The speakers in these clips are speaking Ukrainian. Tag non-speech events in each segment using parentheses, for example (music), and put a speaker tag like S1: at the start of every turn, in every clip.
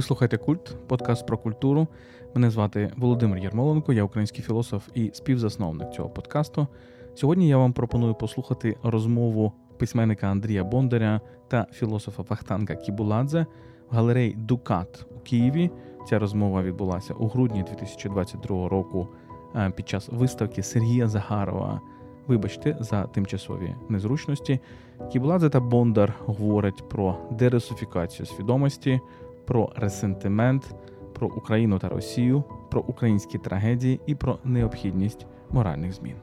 S1: Ви слухаєте Культ, подкаст про культуру. Мене звати Володимир Єрмоленко, я український філософ і співзасновник цього подкасту. Сьогодні я вам пропоную послухати розмову письменника Андрія Бондаря та філософа Вахтанга Кібуладзе в галереї Дукат у Києві. Ця розмова відбулася у грудні 2022 року е, під час виставки Сергія Загарова. Вибачте за тимчасові незручності. Кібуладзе та Бондар говорять про дересифікацію свідомості, про ресентимент, про Україну та Росію, про українські трагедії і про необхідність моральних змін.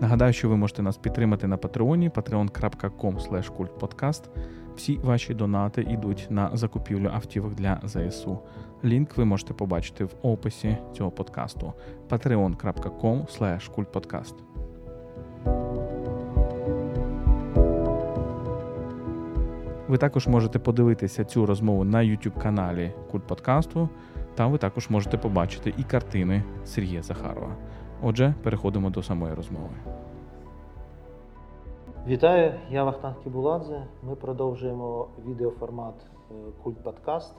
S1: Нагадаю, що ви можете нас підтримати на Патреоні patreon.com. Всі ваші донати йдуть на закупівлю автівок для ЗСУ. Лінк ви можете побачити в описі цього подкасту patreon.com kultpodcast. Ви також можете подивитися цю розмову на youtube каналі Культ Подкасту. Там ви також можете побачити і картини Сергія Захарова. Отже, переходимо до самої розмови.
S2: Вітаю, я Вахтанг Кібуладзе. Ми продовжуємо відеоформат е, Культ Подкаст.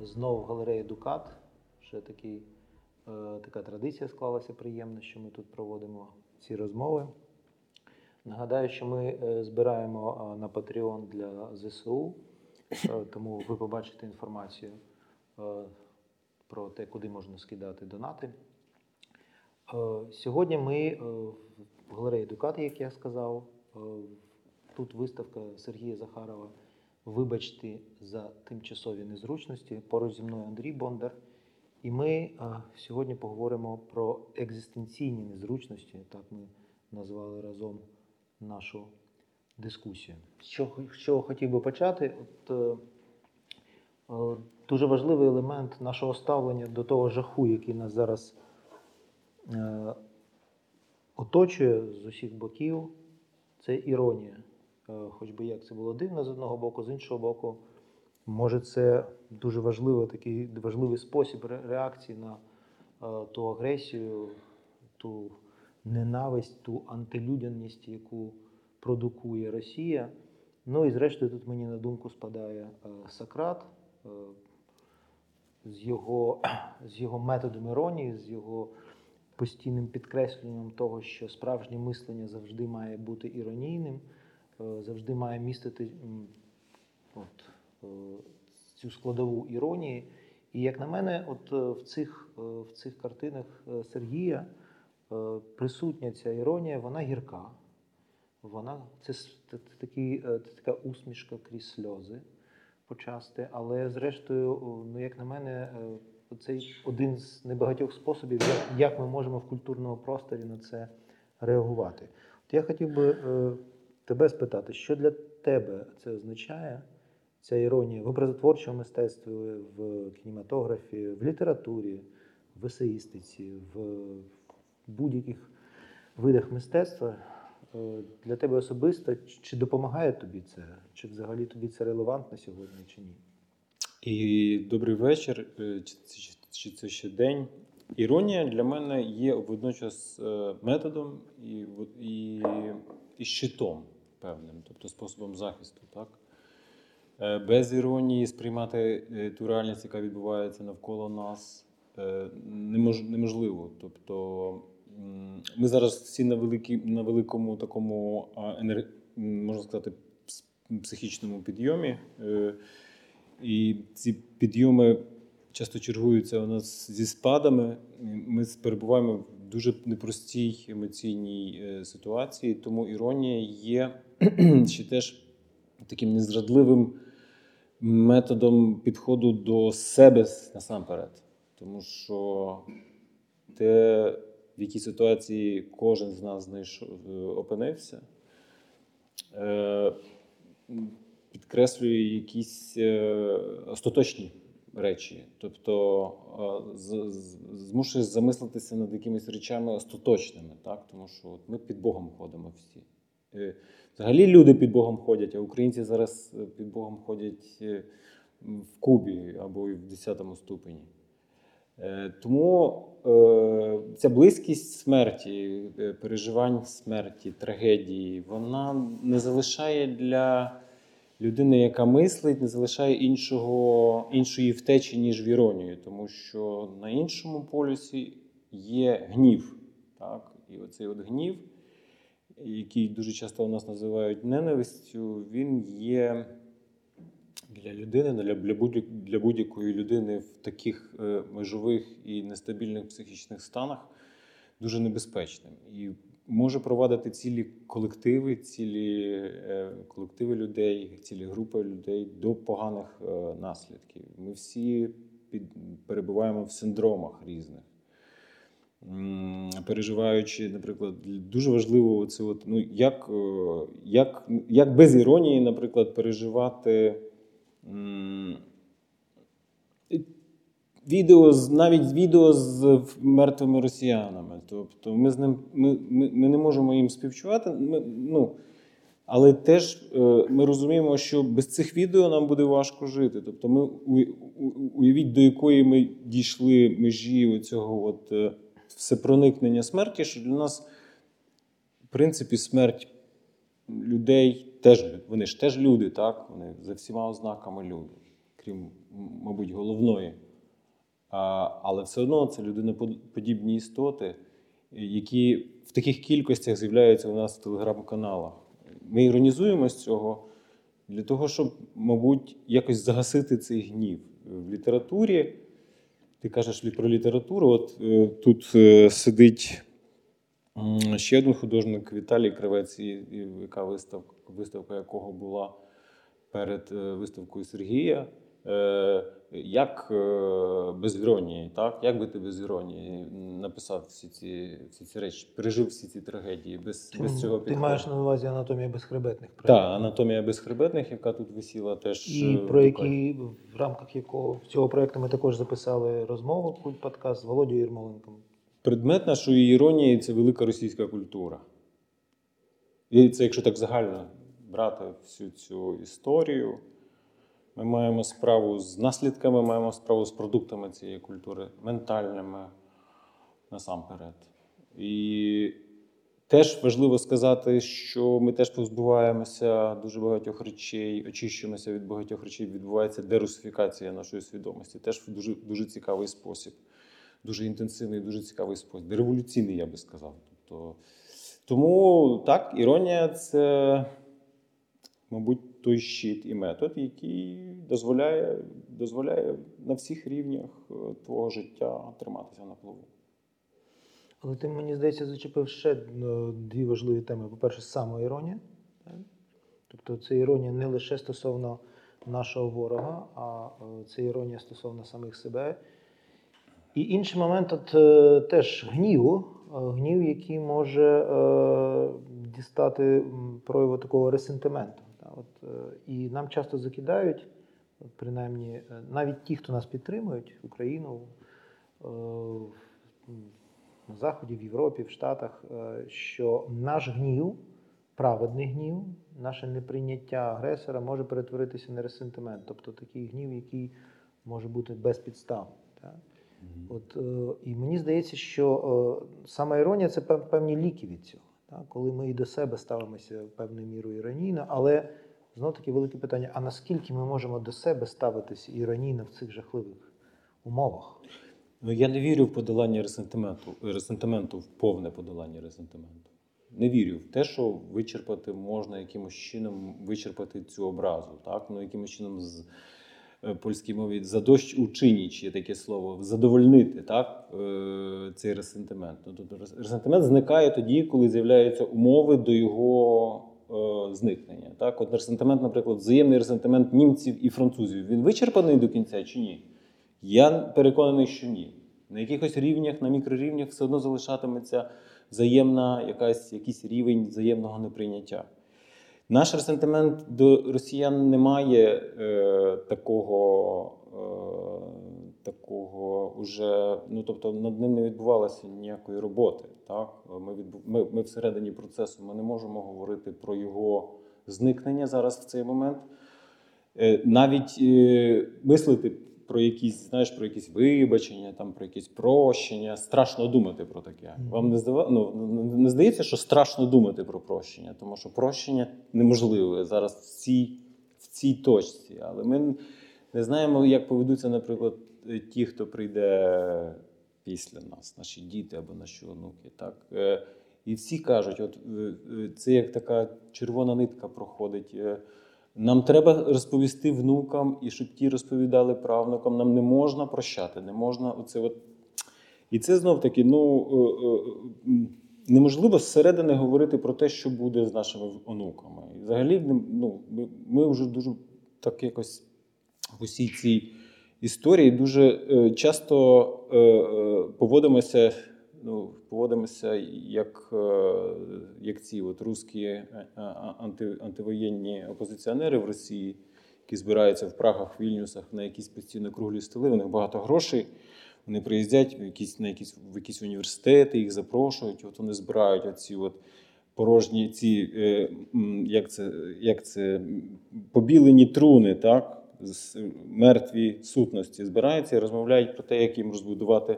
S2: Знову в галереї Дукат. Ще такий, е, така традиція склалася приємна, що ми тут проводимо ці розмови. Нагадаю, що ми е, збираємо на Patreon для ЗСУ, тому ви побачите інформацію про те, куди можна скидати донати. Сьогодні ми в галереї Дукат, як я сказав. Е, тут виставка Сергія Захарова. Вибачте за тимчасові незручності. Поруч зі мною Андрій Бондар. І ми е, сьогодні поговоримо про екзистенційні незручності. Так ми назвали разом нашу дискусію. Що що хотів би почати? От, е, Дуже важливий елемент нашого ставлення до того жаху, який нас зараз е, оточує з усіх боків це іронія. Е, хоч би як це було дивно з одного боку, з іншого боку, може це дуже важливий такий важливий спосіб реакції на е, ту агресію, ту ненависть, ту антилюдяність, яку продукує Росія. Ну і зрештою, тут мені на думку спадає е, Сократ з його, (clears throat) з його методом іронії, з його постійним підкресленням того, що справжнє мислення завжди має бути іронійним, е, завжди має містити от, е, цю складову іронії. І, як на мене, от е, в цих в цих картинах Сергія присутня ця іронія, вона гірка. Вона це, це, такий, це така усмішка крізь сльози почасти, але зрештою, ну як на мене, це один з небагатьох способів, як ми можемо в культурному просторі на це реагувати. От я хотів би е, тебе спитати, що для тебе це означає, ця іронія в образотворчому мистецтві, в кінематографі, в літературі, в есеїстиці, в будь-яких видах мистецтва. Е, для тебе особисто, чи допомагає тобі це, чи взагалі тобі це релевантно сьогодні, чи ні?
S3: І добрий вечір, е, чи це ще день. Іронія для мене є водночас е, методом і і, і щитом певним, тобто способом захисту. Так? Без іронії сприймати ту реальність, яка відбувається навколо нас, неможливо. Тобто ми зараз всі на великі, на великому такому можна сказати, психічному підйомі. І ці підйоми часто чергуються у нас зі спадами. Ми перебуваємо в дуже непростій емоційній е, ситуації, тому іронія є (clears throat) ще теж таким незрадливим методом підходу до себе насамперед. Тому що те, в якій ситуації кожен з нас знайшов, е, опинився. Е, підкреслює якісь е, остаточні речі, тобто змушує замислитися над якимись речами остаточними, так? тому що от ми під Богом ходимо всі. Взагалі люди під Богом ходять, а українці зараз під Богом ходять в Кубі або в 10 ступені. Е, тому е, ця близькість смерті, е, переживань смерті, трагедії, вона не залишає для людини, яка мислить, не залишає іншого, іншої втечі, ніж в іронію, тому що на іншому полюсі є гнів. Так? І оцей от гнів, який дуже часто у нас називають ненавистю, він є для людини, для будь-якої людини в таких е, межових і нестабільних психічних станах дуже небезпечним. І може провадити цілі колективи, цілі е, колективи людей, цілі групи людей до поганих е, наслідків. Ми всі під, перебуваємо в синдромах різних. Переживаючи, наприклад, дуже важливо це от, ну, як як, як без іронії, наприклад, переживати відео навіть відео з мертвими росіянами. Тобто ми з ним ми, ми, ми не можемо їм співчувати. Ми, ну, Але теж е, ми розуміємо, що без цих відео нам буде важко жити. Тобто, ми уявіть, до якої ми дійшли межі цього от е, всепроникнення смерті, що для нас, в принципі, смерть людей теж вони ж теж люди, так? Вони за всіма ознаками люди, крім, мабуть, головної. А, Але все одно це людиноподібні істоти, які в таких кількостях з'являються у нас в телеграм-каналах. Ми іронізуємо з цього для того, щоб, мабуть, якось загасити цей гнів. В літературі, ти кажеш про літературу, от е, тут е, сидить Ще один художник Віталій Кривець, яка виставка, виставка якого була перед е, виставкою Сергія. Е, як е, без іронії, так? Як би ти без іронії написав всі ці всі ці речі, пережив всі ці трагедії без
S2: ти,
S3: без цього
S2: підходу? Ти маєш на увазі анатомія безхребетних?
S3: Так, анатомія безхребетних, яка тут висіла, теж
S2: і про які в рамках якого цього проєкту ми також записали розмову культ подкаст з Володією Єрмоленком.
S3: Предмет нашої іронії це велика російська культура. І це, якщо так загально брати всю цю історію, ми маємо справу з наслідками, маємо справу з продуктами цієї культури, ментальними насамперед. І теж важливо сказати, що ми теж позбуваємося дуже багатьох речей, очищуємося від багатьох речей, відбувається дерусифікація нашої свідомості. Теж в дуже, дуже цікавий спосіб дуже інтенсивний, дуже цікавий спосіб. Революційний, я би сказав. Тобто, Тому так, іронія це, мабуть, той щит і метод, який дозволяє дозволяє на всіх рівнях е, твого життя триматися на плаву.
S2: Але ти, мені здається, зачепив ще е, дві важливі теми. По-перше, самоіронія. Тобто це іронія не лише стосовно нашого ворога, а е, це іронія стосовно самих себе. І інший момент от, е, теж гніву, е, гнів, який може е, дістати прояву такого ресентименту. От, І нам часто закидають, принаймні, навіть ті, хто нас підтримують, Україну на Заході, в Європі, в Штатах, що наш гнів, праведний гнів, наше неприйняття агресора може перетворитися на ресентимент, тобто такий гнів, який може бути без безпідставний. От, е, І мені здається, що е, саме іронія це певні ліки від цього. Так? Коли ми і до себе ставимося певною мірою іронійно, але знов таки велике питання: а наскільки ми можемо до себе ставитися іронійно в цих жахливих умовах?
S3: Ну, я не вірю в подолання ресентименту, ресентименту, в повне подолання ресентименту. Не вірю в те, що вичерпати можна якимось чином вичерпати цю образу, так? Ну, якимось чином з. Е, польській мові за дощ учиніть, є таке слово, задовольнити так, е, цей ресентимент. Ну, тобто Ресентимент зникає тоді, коли з'являються умови до його е, зникнення. Так? От Ресентимент, наприклад, взаємний ресентимент німців і французів, він вичерпаний до кінця чи ні? Я переконаний, що ні. На якихось рівнях, на мікрорівнях все одно залишатиметься взаємна якась, якийсь рівень взаємного неприйняття. Наш ресентимент до росіян не має е, такого, е, такого уже, ну тобто над ним не відбувалося ніякої роботи. Так? Ми, відбув, ми, ми всередині процесу ми не можемо говорити про його зникнення зараз в цей момент. Е, навіть е, мислити про якісь, знаєш, про якісь вибачення, там про якісь прощення. Страшно думати про таке. Вам не здава... ну, не здається, що страшно думати про прощення, тому що прощення неможливе зараз в цій, в цій точці. Але ми не знаємо, як поведуться, наприклад, ті, хто прийде після нас, наші діти або наші онуки. Так? Е, і всі кажуть, от е, е, це як така червона нитка проходить. Нам треба розповісти внукам, і щоб ті розповідали правнукам. Нам не можна прощати, не можна оце от. І це знов таки ну, неможливо зсередини говорити про те, що буде з нашими онуками. І взагалі, ну, ми вже дуже так якось в усій цій історії дуже е, часто е, е, поводимося ну, поводимося як як ці от русські анти, антивоєнні опозиціонери в Росії, які збираються в Прагах, Вільнюсах на якісь постійно круглі столи. У них багато грошей. Вони приїздять в якісь на якісь в якісь університети, їх запрошують. От вони збирають оці от порожні ці, як це, як це побілені труни, так? З мертві сутності збираються і розмовляють про те, як їм розбудувати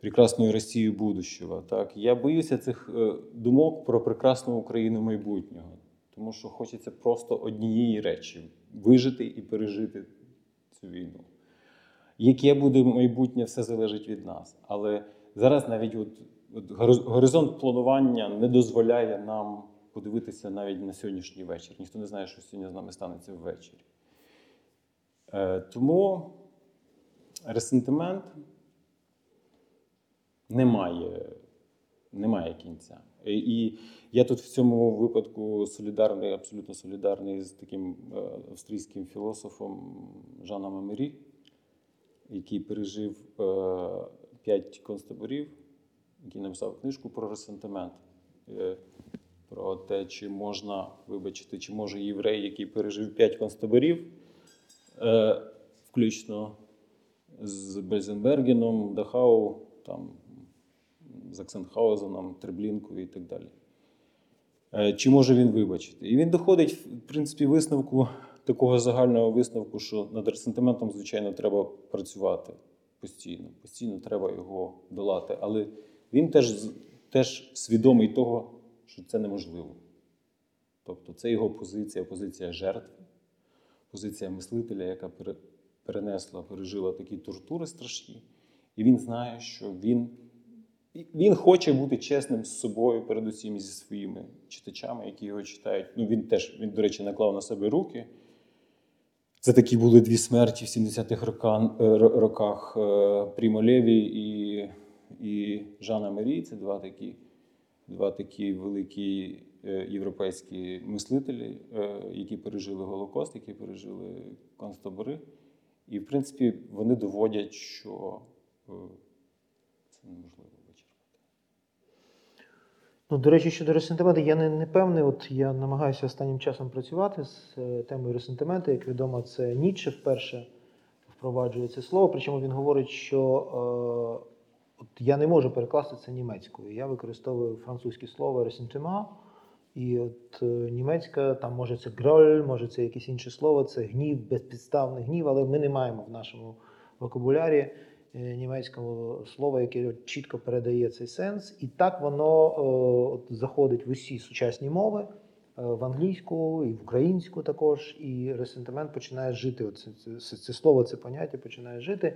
S3: прекрасну Росію будущого. Так? Я боюся цих е, думок про прекрасну Україну майбутнього, тому що хочеться просто однієї речі вижити і пережити цю війну. Яке буде майбутнє, все залежить від нас. Але зараз навіть от, от горизонт планування не дозволяє нам подивитися навіть на сьогоднішній вечір. Ніхто не знає, що сьогодні з нами станеться ввечері. Е, тому ресентимент не має, не має кінця. І я тут в цьому випадку солідарний, абсолютно солідарний з таким е, австрійським філософом Жаном Амері, який пережив е, п'ять концтаборів, який написав книжку про ресентимент. Про те, чи можна вибачити, чи може єврей, який пережив п'ять концтаборів, Е, включно з Бельзенбергеном, Дахау, там, Заксенхаузеном, Треблінкою і так далі. Е, чи може він вибачити? І він доходить, в принципі, висновку такого загального висновку, що над ресентиментом, звичайно, треба працювати постійно. Постійно треба його долати. Але він теж теж свідомий того, що це неможливо. Тобто це його позиція, позиція жертви позиція мислителя, яка перенесла, пережила такі тортури страшні, і він знає, що він він хоче бути чесним з собою, передусім і зі своїми читачами, які його читають. Ну, Він теж, він, до речі, наклав на себе руки. Це такі були дві смерті в 70-х е, роках е, Прімо Леві і і Жана Марі. Це два такі два такі великі Е, європейські мислителі, які пережили Голокост, які пережили концтабори. І, в принципі, вони доводять, що це неможливо.
S2: Ну, До речі, щодо ресентименту, я не, не певний. От я намагаюся останнім часом працювати з темою ресентименту. Як відомо, це Ніцше вперше впроваджує це слово. Причому він говорить, що е, от я не можу перекласти це німецькою. Я використовую французьке слово ресентима. І от е, німецька, там може це гроль, може це якесь інше слово, це гнів, безпідставний гнів, але ми не маємо в нашому вокабулярі е, німецького слова, яке чітко передає цей сенс. І так воно е, от, заходить в усі сучасні мови, в англійську і в українську також. І ресентимент починає жити. От це, це, слово, це поняття починає жити.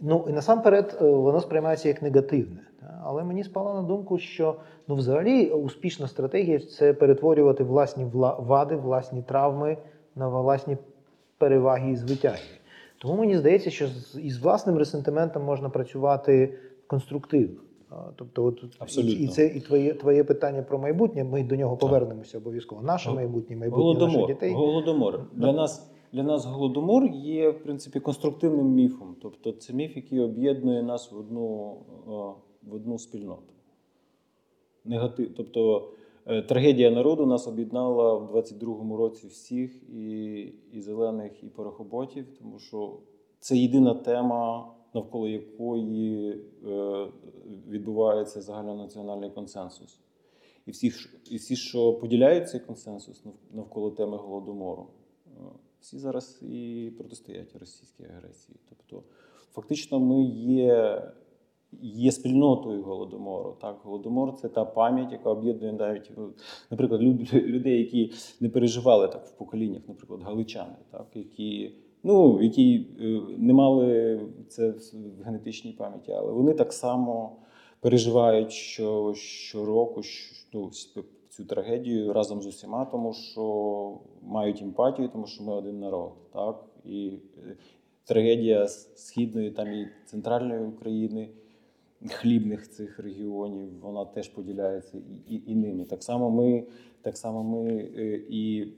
S2: Ну і насамперед е, воно сприймається як негативне. Але мені спало на думку, що ну, взагалі успішна стратегія це перетворювати власні вади, власні травми на власні переваги і звитяги. Тому мені здається, що із власним ресентиментом можна працювати конструктивно. Тобто, от
S3: Абсолютно.
S2: і це і твоє твоє питання про майбутнє. Ми до нього повернемося обов'язково. Наше майбутнє, майбутнє
S3: Голодомор.
S2: наших дітей.
S3: Голодомор для нас для нас голодомор є в принципі конструктивним міфом. Тобто це міф, який об'єднує нас в одну в одну спільноту. Негатив. Тобто трагедія народу нас об'єднала в 22-му році всіх, і, і зелених, і порохоботів, тому що це єдина тема, навколо якої е, відбувається загальнонаціональний консенсус. І всі, і всі, що поділяють цей консенсус навколо теми голодомору. Е, всі зараз і протистоять російській агресії. Тобто, фактично, ми є є спільнотою голодомору. Так, голодомор це та пам'ять, яка об'єднує навіть, ну, наприклад, людей, які не переживали так в поколіннях, наприклад, галичани, так, які ну, які е, не мали це в генетичній пам'яті, але вони так само переживають що, щороку ну, цю трагедію разом з усіма, тому що мають емпатію, тому що ми один народ. Так? І е, трагедія східної там і центральної України хлібних цих регіонів, вона теж поділяється і і, і ними. Так само ми так само ми е, і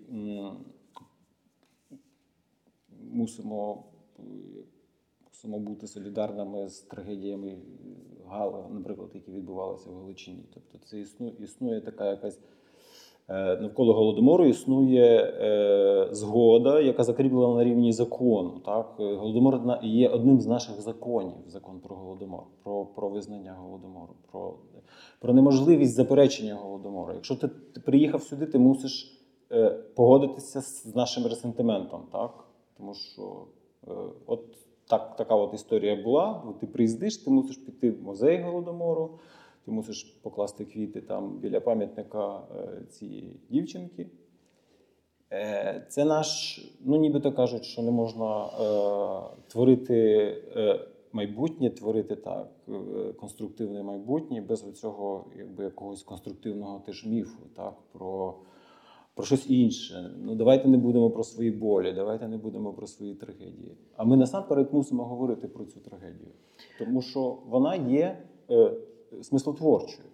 S3: мусимо мусимо бути солідарними з трагедіями Гала, наприклад, які відбувалися в Галичині. Тобто це існує, існує така якась. Е, навколо голодомору існує е, згода, яка закріплена на рівні закону. Так? Голодомор є одним з наших законів, закон про голодомор, про про визнання голодомору, про про неможливість заперечення голодомору. Якщо ти, ти приїхав сюди, ти мусиш е, погодитися з нашим ресентиментом. Так? Тому що е, от так, така от історія була. Ти приїздиш, ти мусиш піти в музей голодомору ти мусиш покласти квіти там біля пам'ятника е, цієї дівчинки. Е, це наш, ну нібито кажуть, що не можна е, творити е, майбутнє, творити так, е, конструктивне майбутнє без цього якби, якогось конструктивного теж міфу, так, про про щось інше. Ну давайте не будемо про свої болі, давайте не будемо про свої трагедії. А ми насамперед мусимо говорити про цю трагедію, тому що вона є. Е, смислотворчою,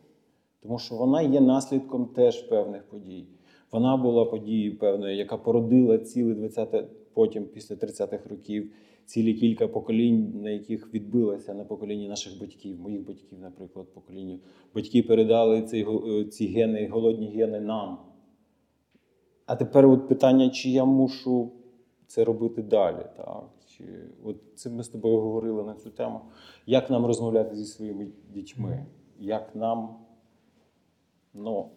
S3: тому що вона є наслідком теж певних подій. Вона була подією певною, яка породила ціле 20-те, потім після 30-х років цілі кілька поколінь, на яких відбилася на поколінні наших батьків, моїх батьків, наприклад, поколінню. Батьки передали ці, е, ці гени, голодні гени нам. А тепер от питання, чи я мушу це робити далі. Так? Чи, от Це ми з тобою говорили на цю тему. Як нам розмовляти зі своїми дітьми? Як нам ну,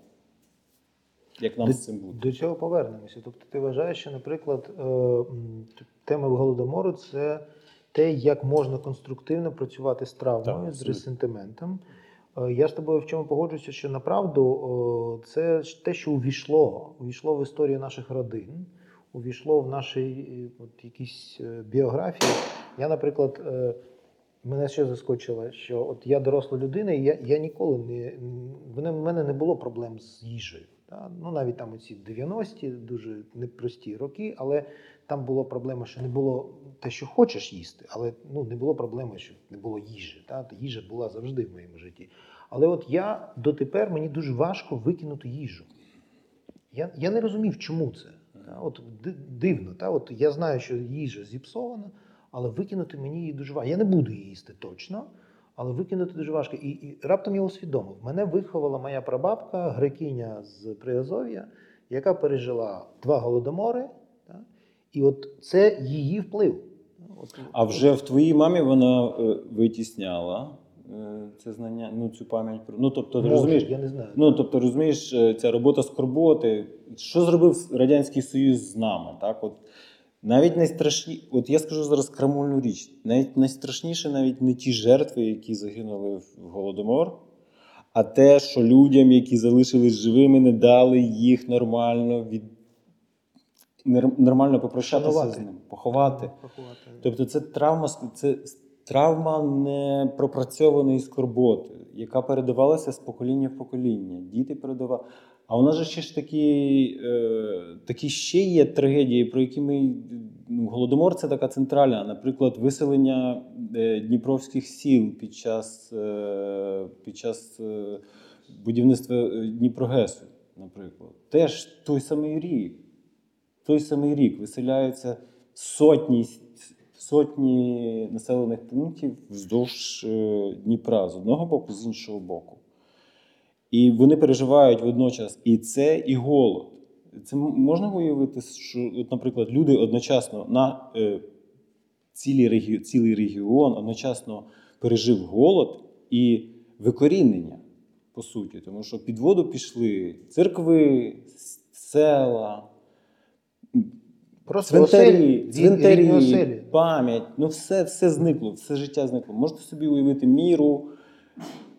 S3: як нам
S2: до,
S3: з цим бути?
S2: До цього повернемося. Тобто, ти вважаєш, що, наприклад, е, тема голодомору це те, як можна конструктивно працювати з травмою, так, з ресентиментом. Е, я з тобою в чому погоджуюся, що направду це те, що увійшло, увійшло в історію наших родин увійшло в наші е, от, якісь е, біографії. Я, наприклад, е, мене ще заскочило, що от я доросла людина, і я я ніколи не в мене не було проблем з їжею. Та? Ну навіть там оці 90-ті дуже непрості роки, але там була проблема, що не було те, що хочеш їсти, але ну не було проблеми, що не було їжі. Та? Їжа була завжди в моєму житті. Але от я дотепер мені дуже важко викинути їжу. Я я не розумів, чому це. От Дивно, та? От я знаю, що їжа зіпсована, але викинути мені її дуже важко. Я не буду її їсти точно, але викинути дуже важко. І, і раптом я усвідомив, мене виховала моя прабабка, грекиня з Приазов'я, яка пережила два голодомори. Та? І от це її вплив.
S3: От, А вже в твоїй мамі вона е, витісняла. Е, це знання, ну цю пам'ять про ну тобто
S2: Може,
S3: розумієш,
S2: я не знаю.
S3: Ну тобто, розумієш, е, ця робота скорботи. Що зробив радянський союз з нами? Так, от навіть найстрашні, от я скажу зараз крамольну річ, навіть найстрашніше, навіть не ті жертви, які загинули в голодомор, а те, що людям, які залишились живими, не дали їх нормально від. Нормально попрощатися
S2: Шанувати.
S3: з ним, поховати. поховати. Тобто, це травма, це Травма непропрацьованої скорботи, яка передавалася з покоління в покоління. Діти передавали. А у нас же ще ж такі е, такі ще є трагедії, про які ми ну, голодомор це така центральна, наприклад, виселення е, дніпровських сіл під час е, під час е, будівництва Дніпрогесу, наприклад. Теж той самий рік. Той самий рік виселяються сотні сотні населених пунктів вздовж е, Дніпра з одного боку, з іншого боку. І вони переживають водночас і це, і голод. Це можна уявити, що, от, наприклад, люди одночасно на е, цілий, регі, цілий регіон одночасно пережив голод і викорінення, по суті, тому що під воду пішли церкви, села
S2: Просто оселі,
S3: Цвинтарі, цвинтарі,
S2: оселі.
S3: пам'ять, ну все, все зникло, все життя зникло. Можете собі уявити міру,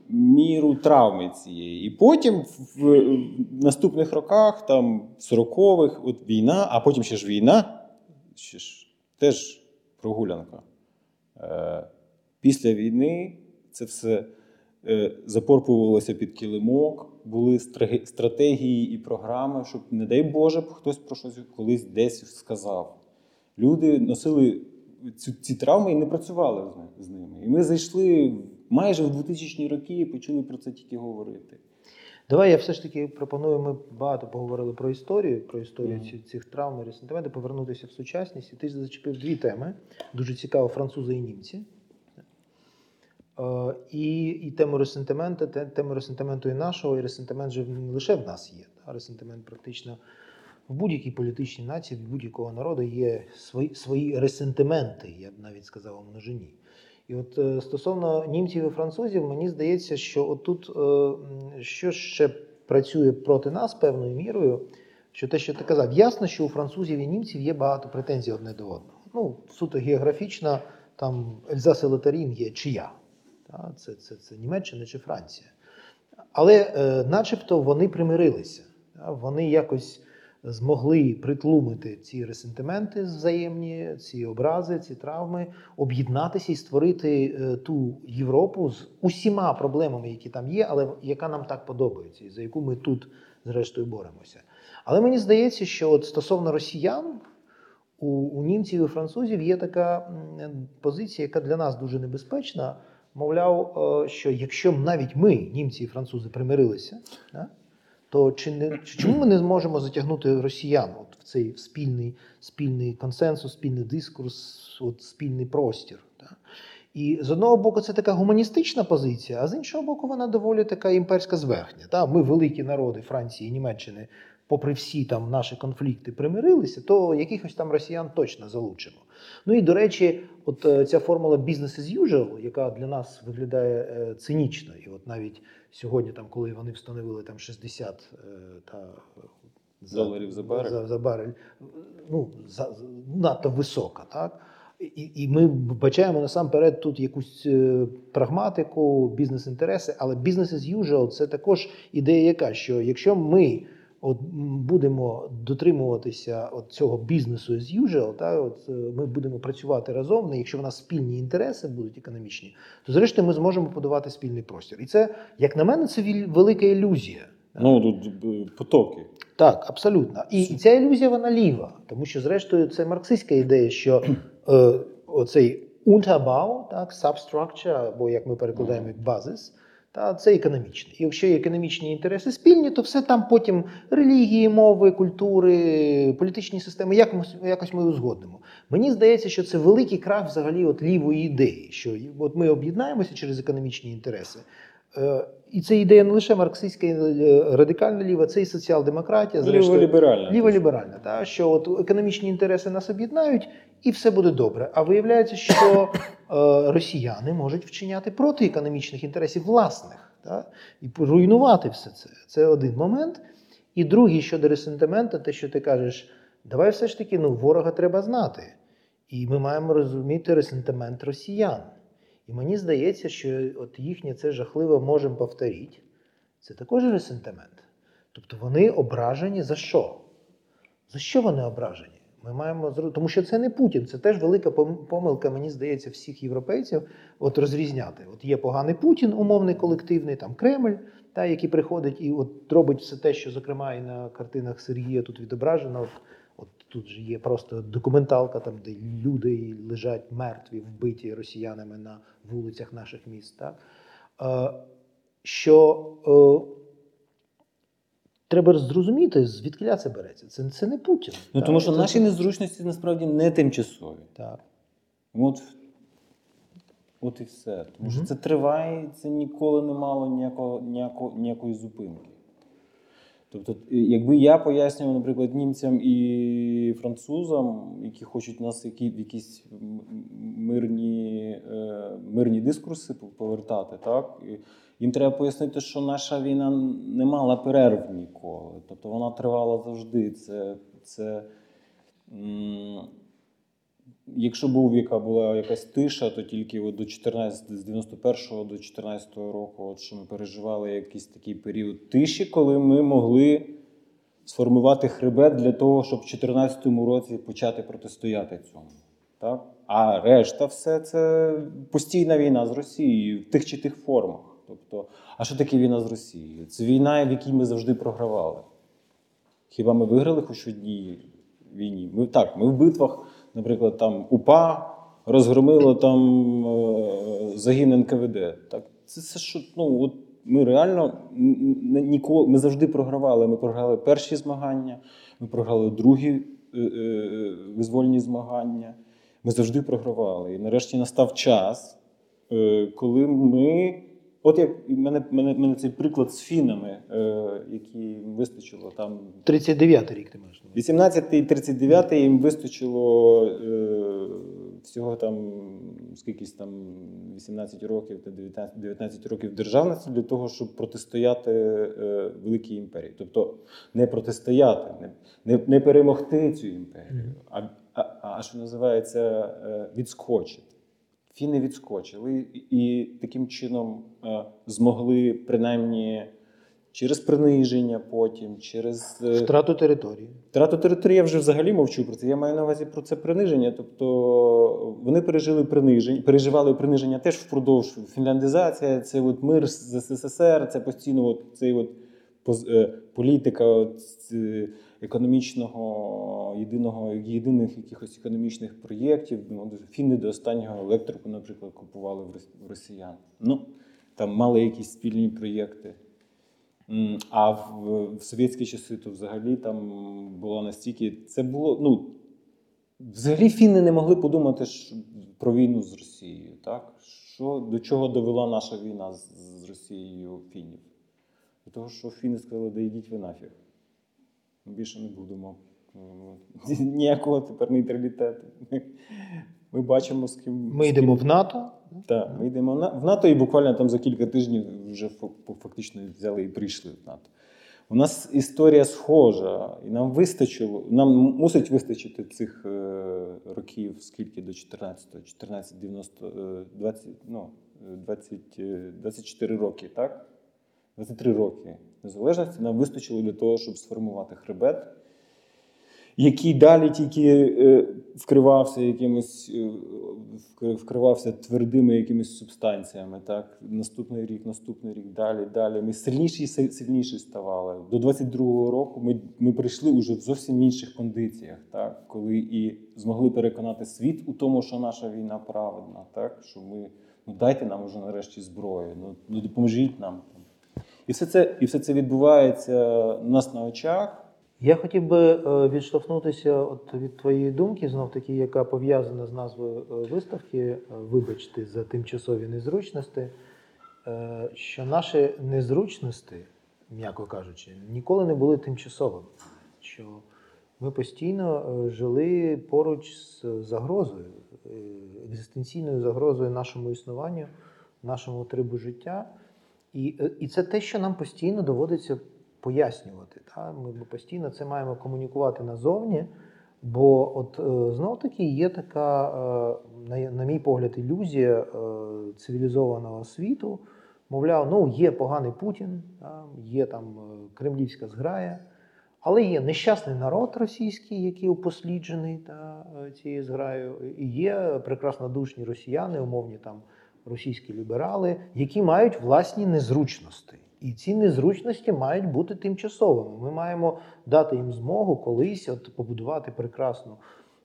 S3: міру травми цієї. І потім в, в наступних роках, там, 40-х, от війна, а потім ще ж війна, ще ж теж прогулянка. Е, після війни це все запорпувалося під килимок, були стратегії і програми, щоб, не дай Боже, хтось про щось колись десь сказав. Люди носили ці, ці травми і не працювали з з ними. І ми зайшли майже в 2000-ні роки і почали про це тільки говорити.
S2: Давай я все ж таки пропоную. Ми багато поговорили про історію, про історію ці- цих травм і ресентиментів, повернутися в сучасність. І ти зачепив дві теми. Дуже цікаво, французи і німці. Е, І, і тему ресентименту, тему ресентименту і нашого, і ресентимент же не лише в нас є. Та? Ресентимент практично в будь-якій політичній нації, в будь-якого народу є свої, свої ресентименти, я б навіть сказав у множині. І от е, стосовно німців і французів, мені здається, що отут е, що ще працює проти нас певною мірою, що те, що ти казав, ясно, що у французів і німців є багато претензій одне до одного. Ну, суто географічно, там Ельзас і Лотарін є чия. Та? Це, це, це Німеччина чи Франція. Але е, начебто вони примирилися. Та? Вони якось змогли притлумити ці ресентименти взаємні, ці образи, ці травми, об'єднатися і створити е, ту Європу з усіма проблемами, які там є, але яка нам так подобається, і за яку ми тут, зрештою, боремося. Але мені здається, що от стосовно росіян. У, у німців і французів є така позиція, яка для нас дуже небезпечна. Мовляв, е, що якщо навіть ми, німці і французи, примирилися, да, то чи не чому ми не зможемо затягнути росіян от в цей спільний, спільний консенсус, спільний дискурс, от спільний простір? Да? І з одного боку, це така гуманістична позиція, а з іншого боку, вона доволі така імперська зверхня. Та? Ми великі народи Франції і Німеччини, попри всі там наші конфлікти, примирилися, то якихось там росіян точно залучимо. Ну і до речі, от е, ця формула business as usual, яка для нас виглядає е, цинічно, і от навіть сьогодні, там, коли вони встановили там 60 е, та,
S3: Доларів за барель.
S2: за, за барель ну, за, за- надто висока, так? І, і ми бачаємо насамперед тут якусь е, прагматику, бізнес-інтереси, але business as usual – це також ідея, яка що якщо ми от будемо дотримуватися от цього бізнесу as usual, та, от, е, ми будемо працювати разом, ну, якщо в нас спільні інтереси будуть економічні, то зрештою ми зможемо подавати спільний простір. І це, як на мене, це велика ілюзія.
S3: Ну, тут е, потоки.
S2: Так, абсолютно. І, і ця ілюзія вона ліва, тому що, зрештою, це марксистська ідея, що е, оцей Unterbau, так, substructure, або як ми перекладаємо як базис, та це економічне. І якщо є економічні інтереси спільні, то все там потім релігії, мови, культури, політичні системи, як ми, якось ми узгодимо. Мені здається, що це великий крах взагалі от лівої ідеї, що от ми об'єднаємося через економічні інтереси. І це ідея не лише марксистська, е, радикальна ліва, це і соціал-демократія, зрештою,
S3: Ліволіберальна.
S2: ліволіберальна, та, що от економічні інтереси нас об'єднають, і все буде добре. А виявляється, що е, росіяни можуть вчиняти проти економічних інтересів власних та, і руйнувати все це. Це один момент. І другий щодо ресентимента, те, що ти кажеш, давай все ж таки ну, ворога треба знати. І ми маємо розуміти ресентимент росіян. І мені здається, що от їхнє це жахливо можемо повторити. Це також ресентимент. Тобто вони ображені за що? За що вони ображені? Ми маємо тому що це не Путін, це теж велика помилка, мені здається, всіх європейців от розрізняти. От є поганий Путін, умовний колективний, там Кремль, та, який приходить і от робить все те, що, зокрема, і на картинах Сергія тут відображено. От тут же є просто документалка, там, де люди лежать мертві, вбиті росіянами на вулицях наших міст. Так? Е, що е, треба зрозуміти, звідки це береться. Це, це не Путін.
S3: Ну,
S2: так?
S3: тому що
S2: Це-
S3: наші незручності насправді не тимчасові.
S2: Так.
S3: От, от і все. Тому що це триває, це ніколи не мало ніякого, ніякого, ніякої зупинки. Тобто, якби я пояснював, наприклад, німцям і французам, які хочуть нас які, якісь мирні, е, мирні дискурси повертати, так? Їм треба пояснити, що наша війна не мала перерв ніколи. Тобто вона тривала завжди. Це, це Якщо був яка була якась тиша, то тільки от до 14, з 91-го до 14-го року, от що ми переживали якийсь такий період тиші, коли ми могли сформувати хребет для того, щоб в 2014 році почати протистояти цьому. Так? А решта все це постійна війна з Росією в тих чи тих формах. Тобто, а що таке війна з Росією? Це війна, в якій ми завжди програвали. Хіба ми виграли хоч одній війні? Ми так, ми в битвах, наприклад, там УПА розгромило там е, загін НКВД. Так, Це це що, ну, от ми реально ніколи, ми завжди програвали. Ми програли перші змагання, ми програли другі е, е, визвольні змагання. Ми завжди програвали. І нарешті настав час, коли ми. От як мене мене, мене цей приклад з фінами, е, які вистачило там.
S2: 39-й рік ти маєш.
S3: 18-й, 39-й їм вистачило е, всього там скількись там 18 років та 19 19 років державності для того, щоб протистояти е, великій імперії. Тобто не протистояти, не не, не перемогти цю імперію, а, а, а що називається е, відскочити. Фіни відскочили і таким чином е, змогли принаймні через приниження потім, через
S2: е, втрату території.
S3: Втрату території я вже взагалі мовчу про це. Я маю на увазі про це приниження. Тобто вони пережили приниження, переживали приниження теж впродовж фінляндизація, це от мир з СССР, це постійно от цей от е, політика. От, економічного єдиного єдиних якихось економічних проєктів. Ну, Фіни до останнього електрику, наприклад, купували в росіян. Ну там мали якісь спільні проєкти. А в, в совєтські часи то взагалі там було настільки. Це було. ну, Взагалі фіни не могли подумати про війну з Росією. так? Що, До чого довела наша війна з, з Росією фінів? До того, що фіни сказали, да йдіть ви нафіг. Ми більше не будемо (laughs) ніякого тепер нейтралітету. Ми бачимо, з ким.
S2: Ми йдемо в НАТО.
S3: Так, ми йдемо в НАТО і буквально там за кілька тижнів вже фактично взяли і прийшли в НАТО. У нас історія схожа, і нам вистачило, нам мусить вистачити цих е, років, скільки до 14, 14, 90, 20, ну, 20, 24 роки, так? 23 роки незалежності нам вистачило для того, щоб сформувати хребет, який далі тільки е, вкривався якимось, е, вкривався твердими якимись субстанціями. Так? Наступний рік, наступний рік, далі, далі. Ми сильніші і сильніші ставали. До 22-го року ми ми прийшли уже в зовсім інших кондиціях, так? коли і змогли переконати світ у тому, що наша війна праведна, так? що ми ну дайте нам уже нарешті зброю, ну, ну допоможіть нам. І все це і все це відбувається у нас на очах.
S2: Я хотів би е, відштовхнутися от від твоєї думки, знов таки, яка пов'язана з назвою е, виставки, е, вибачте, за тимчасові незручності, що наші незручності, м'яко кажучи, ніколи не були тимчасовими. Що ми постійно жили поруч з загрозою, екзистенційною загрозою нашому існуванню, нашому трибу життя. І е, і це те, що нам постійно доводиться пояснювати. Та? Ми постійно це маємо комунікувати назовні. Бо от е, знов таки є така, е, на, мій погляд, ілюзія цивілізованого світу. Мовляв, ну є поганий Путін, є там кремлівська зграя, але є нещасний народ російський, який упосліджений та, цією зграєю, і є прекраснодушні росіяни, умовні там російські ліберали, які мають власні незручності. І ці незручності мають бути тимчасовими. Ми маємо дати їм змогу колись от побудувати прекрасну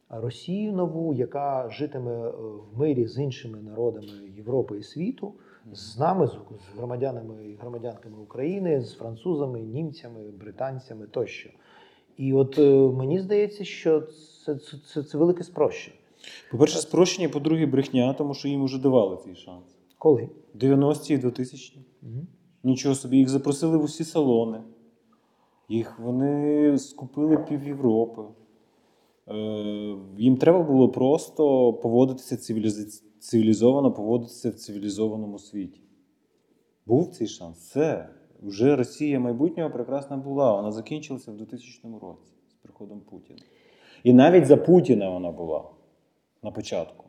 S2: Росію нову, яка житиме е, в мирі з іншими народами Європи і світу, з нами, з громадянами і громадянками України, з французами, німцями, британцями тощо. І от е, мені здається, що це, це, це, це велике спрощення.
S3: По-перше, спрощення, по-друге, брехня, тому що їм вже давали цей шанс.
S2: Коли?
S3: 90-ті і 2000 ті Угу. Нічого собі, їх запросили в усі салони. Їх вони скупили пів Європи. Е, Їм треба було просто поводитися цивіліз... цивілізовано, поводитися в цивілізованому світі. Був цей шанс. Все. Вже Росія майбутнього прекрасна була. Вона закінчилася в 2000 році з приходом Путіна. І навіть за Путіна вона була на початку,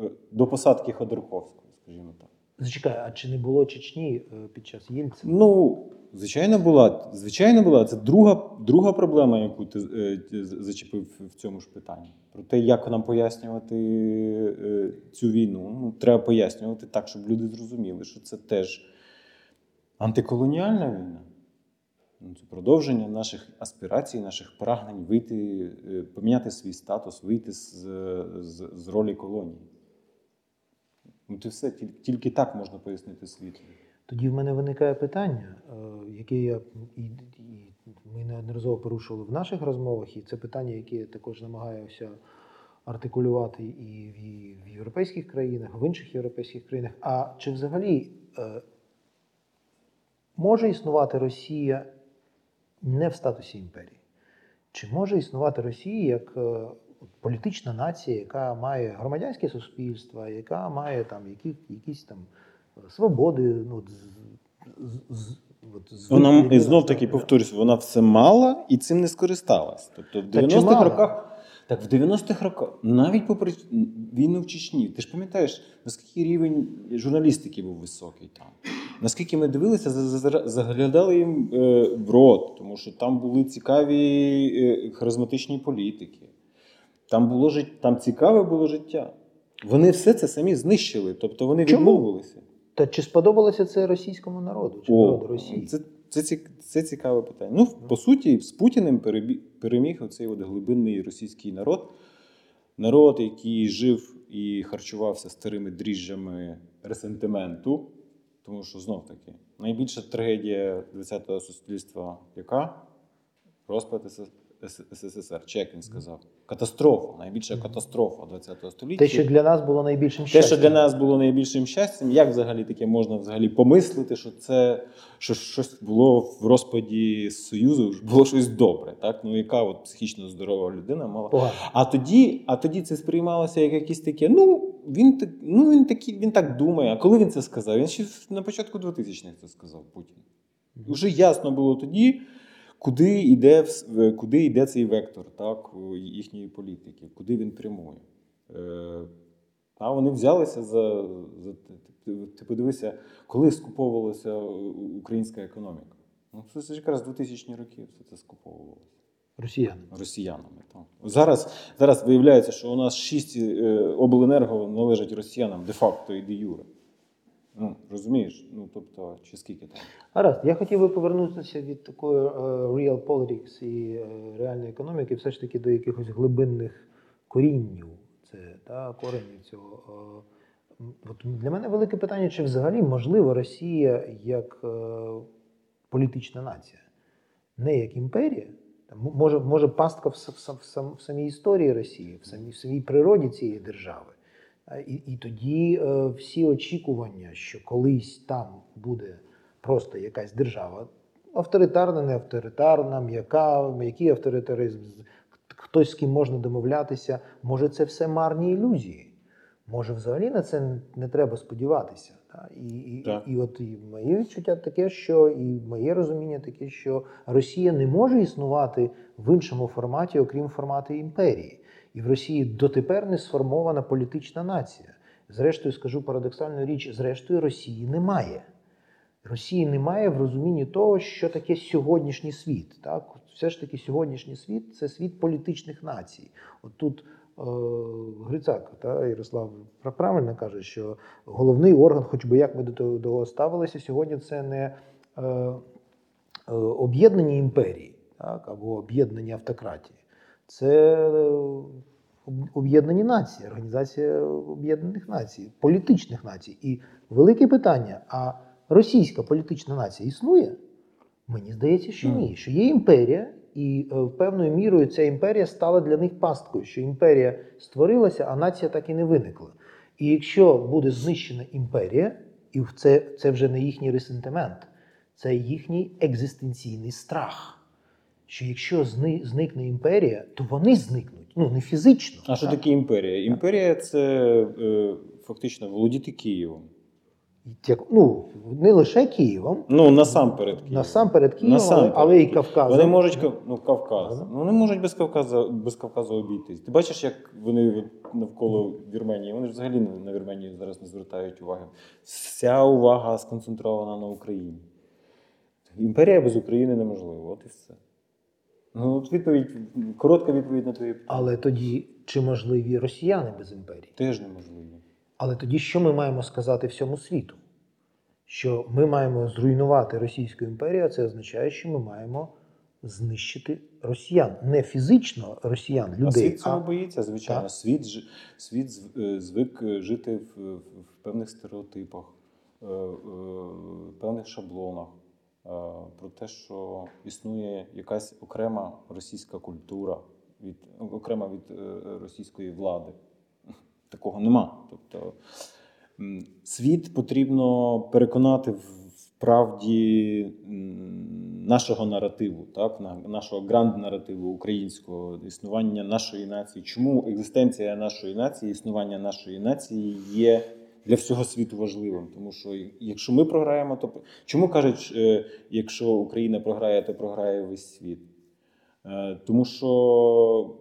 S3: е, до посадки Ходорковського, скажімо так.
S2: Зачекай, а чи не було Чечні е, під час Єльцина?
S3: Ну, звичайно, була. Звичайно, була. Це друга, друга проблема, яку ти е, зачепив в цьому ж питанні. Про те, як нам пояснювати цю війну. Ну, треба пояснювати так, щоб люди зрозуміли, що це теж антиколоніальна війна. Ну, це продовження наших аспірацій, наших прагнень вийти, поміняти свій статус, вийти з, з, з ролі колонії. Ну, це все тільки так можна пояснити світу.
S2: Тоді в мене виникає питання, е, яке я і, і ми неодноразово порушували в наших розмовах, і це питання, яке я також намагаюся артикулювати і в, в європейських країнах, в інших європейських країнах. А чи взагалі е, може існувати Росія не в статусі імперії? Чи може існувати Росія як е, політична нація, яка має громадянське суспільство, яка має там які, якісь там свободи. ну, з, з,
S3: От, з вона і знов таки повторюсь, вона все мала і цим не скористалась. Тобто в 90-х роках. Так, в 90-х роках, навіть попри війну в Чечні, ти ж пам'ятаєш, наскільки рівень журналістики був високий там. Наскільки ми дивилися, заглядали їм е, в рот, тому що там були цікаві е, харизматичні політики. Там було там цікаве було життя. Вони все це самі знищили, тобто вони Чому? відмовилися.
S2: Та чи сподобалося це російському народу? Чи О, народу Росії?
S3: Це це, це цікаве питання. Ну, по суті, з Путіним переміг оцей от глибинний російський народ. Народ, який жив і харчувався старими дріжджами ресентименту. Тому що знов таки найбільша трагедія ХХ суспільства яка? Розпад СССР. Чек він сказав. Катастрофа, найбільша катастрофа ХХ століття.
S2: Те, що для нас було найбільшим щастям.
S3: Те, що для нас було найбільшим щастям, як взагалі таке можна взагалі помислити, що це що щось було в розпаді Союзу, було щось добре. Так? Ну, яка от психічно здорова людина мала. Погано. А тоді а тоді це сприймалося як якісь таке. Ну, він ну, він, такі, він так думає. А коли він це сказав? Він ще на початку 2000-х це сказав Путін. Уже ясно було тоді куди йде куди йде цей вектор так, їхньої політики, куди він прямує. Е, а вони взялися за. за Ти подивися, коли скуповувалася українська економіка. Ну, Це якраз 2000 ні роки все це скуповувалося.
S2: Росіянами.
S3: Росіянами. Так. Зараз зараз виявляється, що у нас шість е, обленерго належать росіянам де-факто і де юре. Ну, Розумієш? Ну, тобто, чи скільки там?
S2: Гаразд, я хотів би повернутися від такої uh, real politics і uh, реальної економіки, все ж таки до якихось глибинних коріннів. Це та, коренів цього. Uh, от Для мене велике питання, чи взагалі можливо Росія як uh, політична нація, не як імперія. Може, може пастка в, в, в, в самій історії Росії, в самій, в самій природі цієї держави. І і тоді е, всі очікування, що колись там буде просто якась держава, авторитарна, не авторитарна, м'яка, м'який авторитаризм, хтось з ким можна домовлятися, може це все марні ілюзії. Може, взагалі на це не треба сподіватися. І і, і, і от і моє відчуття таке, що і моє розуміння таке, що Росія не може існувати в іншому форматі, окрім формату імперії. І в Росії дотепер не сформована політична нація. Зрештою, скажу парадоксальну річ: зрештою, Росії немає. Росії немає в розумінні того, що таке сьогоднішній світ. Так? Все ж таки, сьогоднішній світ це світ політичних націй. От тут Грицак та Ярослав правильно каже, що головний орган, хоч би як ми до того ставилися, сьогодні це не е, е, імперії так? або об'єднані автократії. Це Об'єднані Нації, Організація Об'єднаних Націй, політичних націй. І велике питання: а російська політична нація існує? Мені здається, що ні. Що є імперія, і е, певною мірою ця імперія стала для них пасткою, що імперія створилася, а нація так і не виникла. І якщо буде знищена імперія, і це, це вже не їхній ресентимент, це їхній екзистенційний страх. Що якщо зникне імперія, то вони зникнуть ну не фізично.
S3: А що таке імперія? Імперія це е, фактично володіти Києвом.
S2: Ну, не лише Києвом,
S3: Ну, насамперед Києвом.
S2: насамперед Києвом,
S3: Насамперед.
S2: але, і Кавказом.
S3: Вони можуть ну, Кавказ.
S2: Ага.
S3: Ну, вони можуть без Кавказу, без Кавказу обійтись. Ти бачиш, як вони навколо Вірменії, вони ж взагалі на Вірменію зараз не звертають уваги. Вся увага сконцентрована на Україні. Імперія без України неможлива, от і все. Ну, от відповідь, коротка відповідь на твої питання.
S2: Але тоді чи можливі росіяни без імперії?
S3: Теж неможливо.
S2: Але тоді що ми маємо сказати всьому світу? Що ми маємо зруйнувати Російську імперію, а це означає, що ми маємо знищити росіян. Не фізично росіян, людей.
S3: а світ цього
S2: а-
S3: боїться, звичайно.
S2: Так.
S3: Світ, світ е, звик е, жити в, в, в певних стереотипах, е, е, в певних шаблонах про те, що існує якась окрема російська культура, від, окрема від російської влади. Такого нема. Тобто світ потрібно переконати в правді нашого наративу, так? нашого гранд-наративу українського існування нашої нації. Чому екзистенція нашої нації, існування нашої нації є для всього світу важливим? Тому що якщо ми програємо, то чому кажуть, е, якщо Україна програє, то програє весь світ? Е, Тому що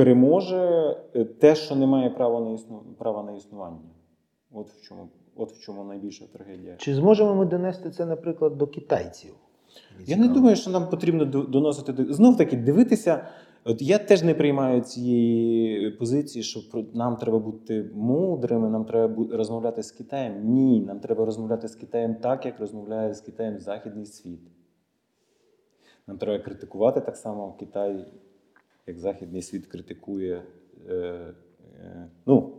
S3: переможе е, те, що не має права на існу... права на існування. От в чому, от в чому найбільша трагедія.
S2: Чи зможемо ми донести це, наприклад, до китайців?
S3: Я не думаю, що нам потрібно доносити до знов таки дивитися. От я теж не приймаю цієї позиції, що нам треба бути мудрими, нам треба розмовляти з Китаєм. Ні, нам треба розмовляти з Китаєм так, як розмовляє з Китаєм західний світ. Нам треба критикувати так само Китай, як західний світ критикує. Е, е, ну,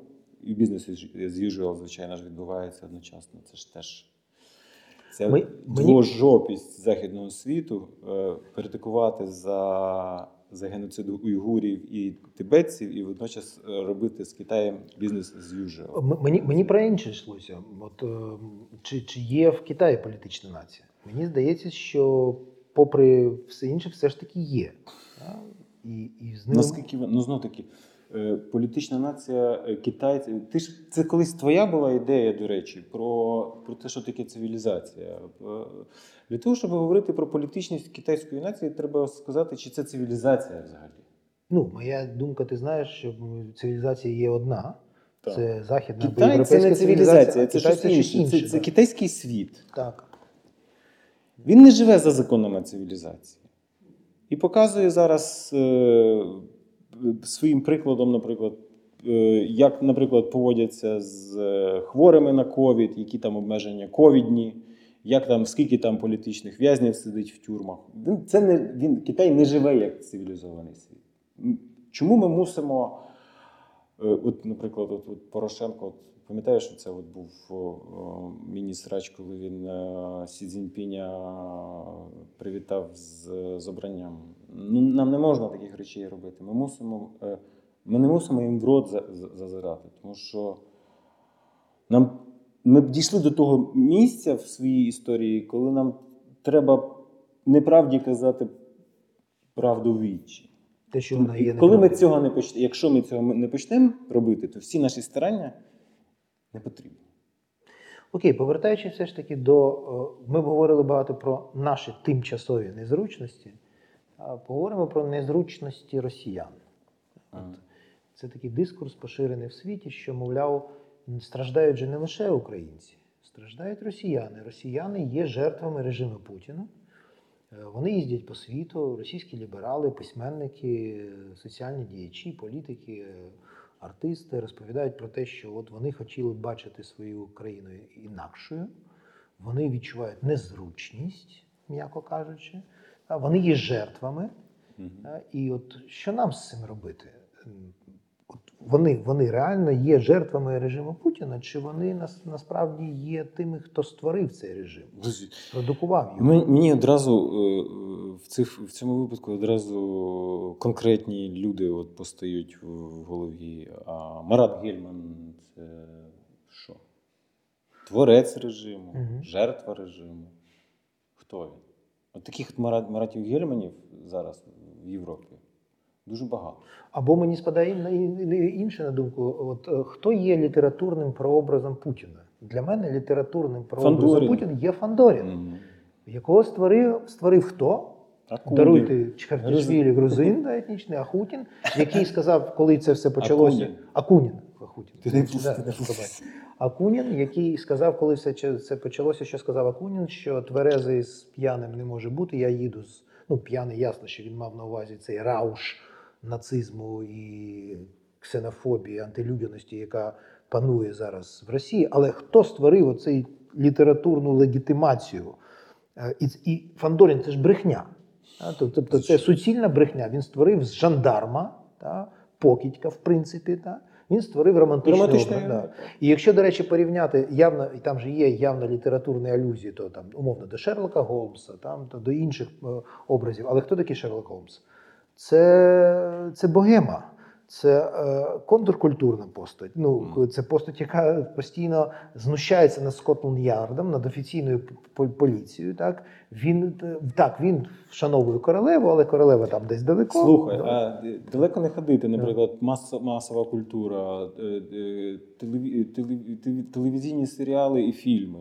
S3: і бізнес as usual, звичайно ж, відбувається одночасно. Це ж теж. Це
S2: Ми- мені-
S3: двожопість західного світу е, критикувати за, за геноцид уйгурів і тибетців, і водночас е, робити з Китаєм бізнес as usual.
S2: Мені, мені про інше йшлося. От, е, чи, чи є в Китаї політична нація? Мені здається, що попри все інше, все ж таки є. І, і з ними...
S3: Наскільки ну знов таки, е, політична нація е, китайців. Ти ж це колись твоя була ідея, до речі, про, про те, що таке цивілізація. Е, Для того, щоб говорити про політичність китайської нації, треба сказати, чи це цивілізація взагалі.
S2: Ну, моя думка, ти знаєш, що цивілізація є одна.
S3: Так.
S2: Це західна
S3: Китай це
S2: європейська
S3: не цивілізація, це щось інше. Це, це китайський світ.
S2: Так.
S3: Він не живе за законами цивілізації. І показує зараз е, своїм прикладом, наприклад, е, як, наприклад, поводяться з е, хворими на ковід, які там обмеження ковідні, як там, скільки там політичних в'язнів сидить в тюрмах. Це не, він, Китай не живе як цивілізований світ. Чому ми мусимо, от, наприклад, от, от Порошенко, от, пам'ятаєш, що це от був міністрач, коли він е, Сі Цзіньпіня привітав з, з обранням. Ну, нам не можна таких речей робити. Ми мусимо, е, ми не мусимо їм в рот за- за- зазирати, тому що нам, ми дійшли до того місця в своїй історії, коли нам треба неправді казати правду в вічі.
S2: Те, що вона є
S3: коли ми цього не почнемо, якщо ми цього не почнемо робити, то всі наші старання не потрібні.
S2: Окей, повертаючись все ж таки до. е, Ми говорили багато про наші тимчасові незручності, а поговоримо про незручності росіян.
S3: Ага.
S2: Це такий дискурс поширений в світі, що, мовляв, страждають же не лише українці, страждають росіяни. Росіяни є жертвами режиму Путіна. Е, Вони їздять по світу, російські ліберали, письменники, е, соціальні діячі, політики, артисти розповідають про те, що от вони хотіли бачити свою країну інакшою. Вони відчувають незручність, м'яко кажучи. Вони є жертвами. Е, І от що нам з цим робити? От вони, вони реально є жертвами режиму Путіна, чи вони нас, насправді є тими, хто створив цей режим, продукував його?
S3: Мені, одразу е, в, цих, в цьому випадку одразу конкретні люди от постають в, голові. А Марат Гельман це що? Творець режиму,
S2: Мгм.
S3: жертва режиму. Хто він? От таких от Марат, Маратів Гельманів зараз в Європі дуже багато.
S2: Або мені спадає на- інше на думку: от е, хто є літературним прообразом Путіна? Для мене літературним прообразом
S3: Фандорін.
S2: Путін є Фандорін,
S3: Мгм.
S2: якого створив, створив хто?
S3: Акунін.
S2: Даруйте Чхартішвілі грузин да, етнічний Ахутін, який сказав, коли це все почалося.
S3: Акунін.
S2: Акунін.
S3: Ти не
S2: Да. Акунін, який сказав, коли все це- це почалося, що сказав Акунін, що тверезий з п'яним не може бути. Я їду з ну п'яний, ясно, що він мав на увазі цей рауш нацизму і ксенофобії, антилюдяності, яка панує зараз в Росії. Але хто створив оцей літературну легітимацію? Е, І, і Фандорін це ж брехня. Тобто це суцільна брехня. Він створив з жандарма, та, покидька, в принципі. Та. Він створив романтичний образ. Да. І якщо, до речі, порівняти явно, і там же є явно літературні алюзії, то там умовно до Шерлока Голмса, там то до інших е, образів. Але хто такий Шерлок Голмс? Це, це богема. Це е, контркультурна постать. Ну, це постать, яка постійно знущається над Скотланд Ярдом, над офіційною поліцією. Так він е, так він вшановує королеву, але королева там десь далеко.
S3: Слухай,
S2: Да.
S3: а е, далеко не ходити, наприклад, маса, масова культура, е, телеві, телеві- телевізійні серіали і фільми.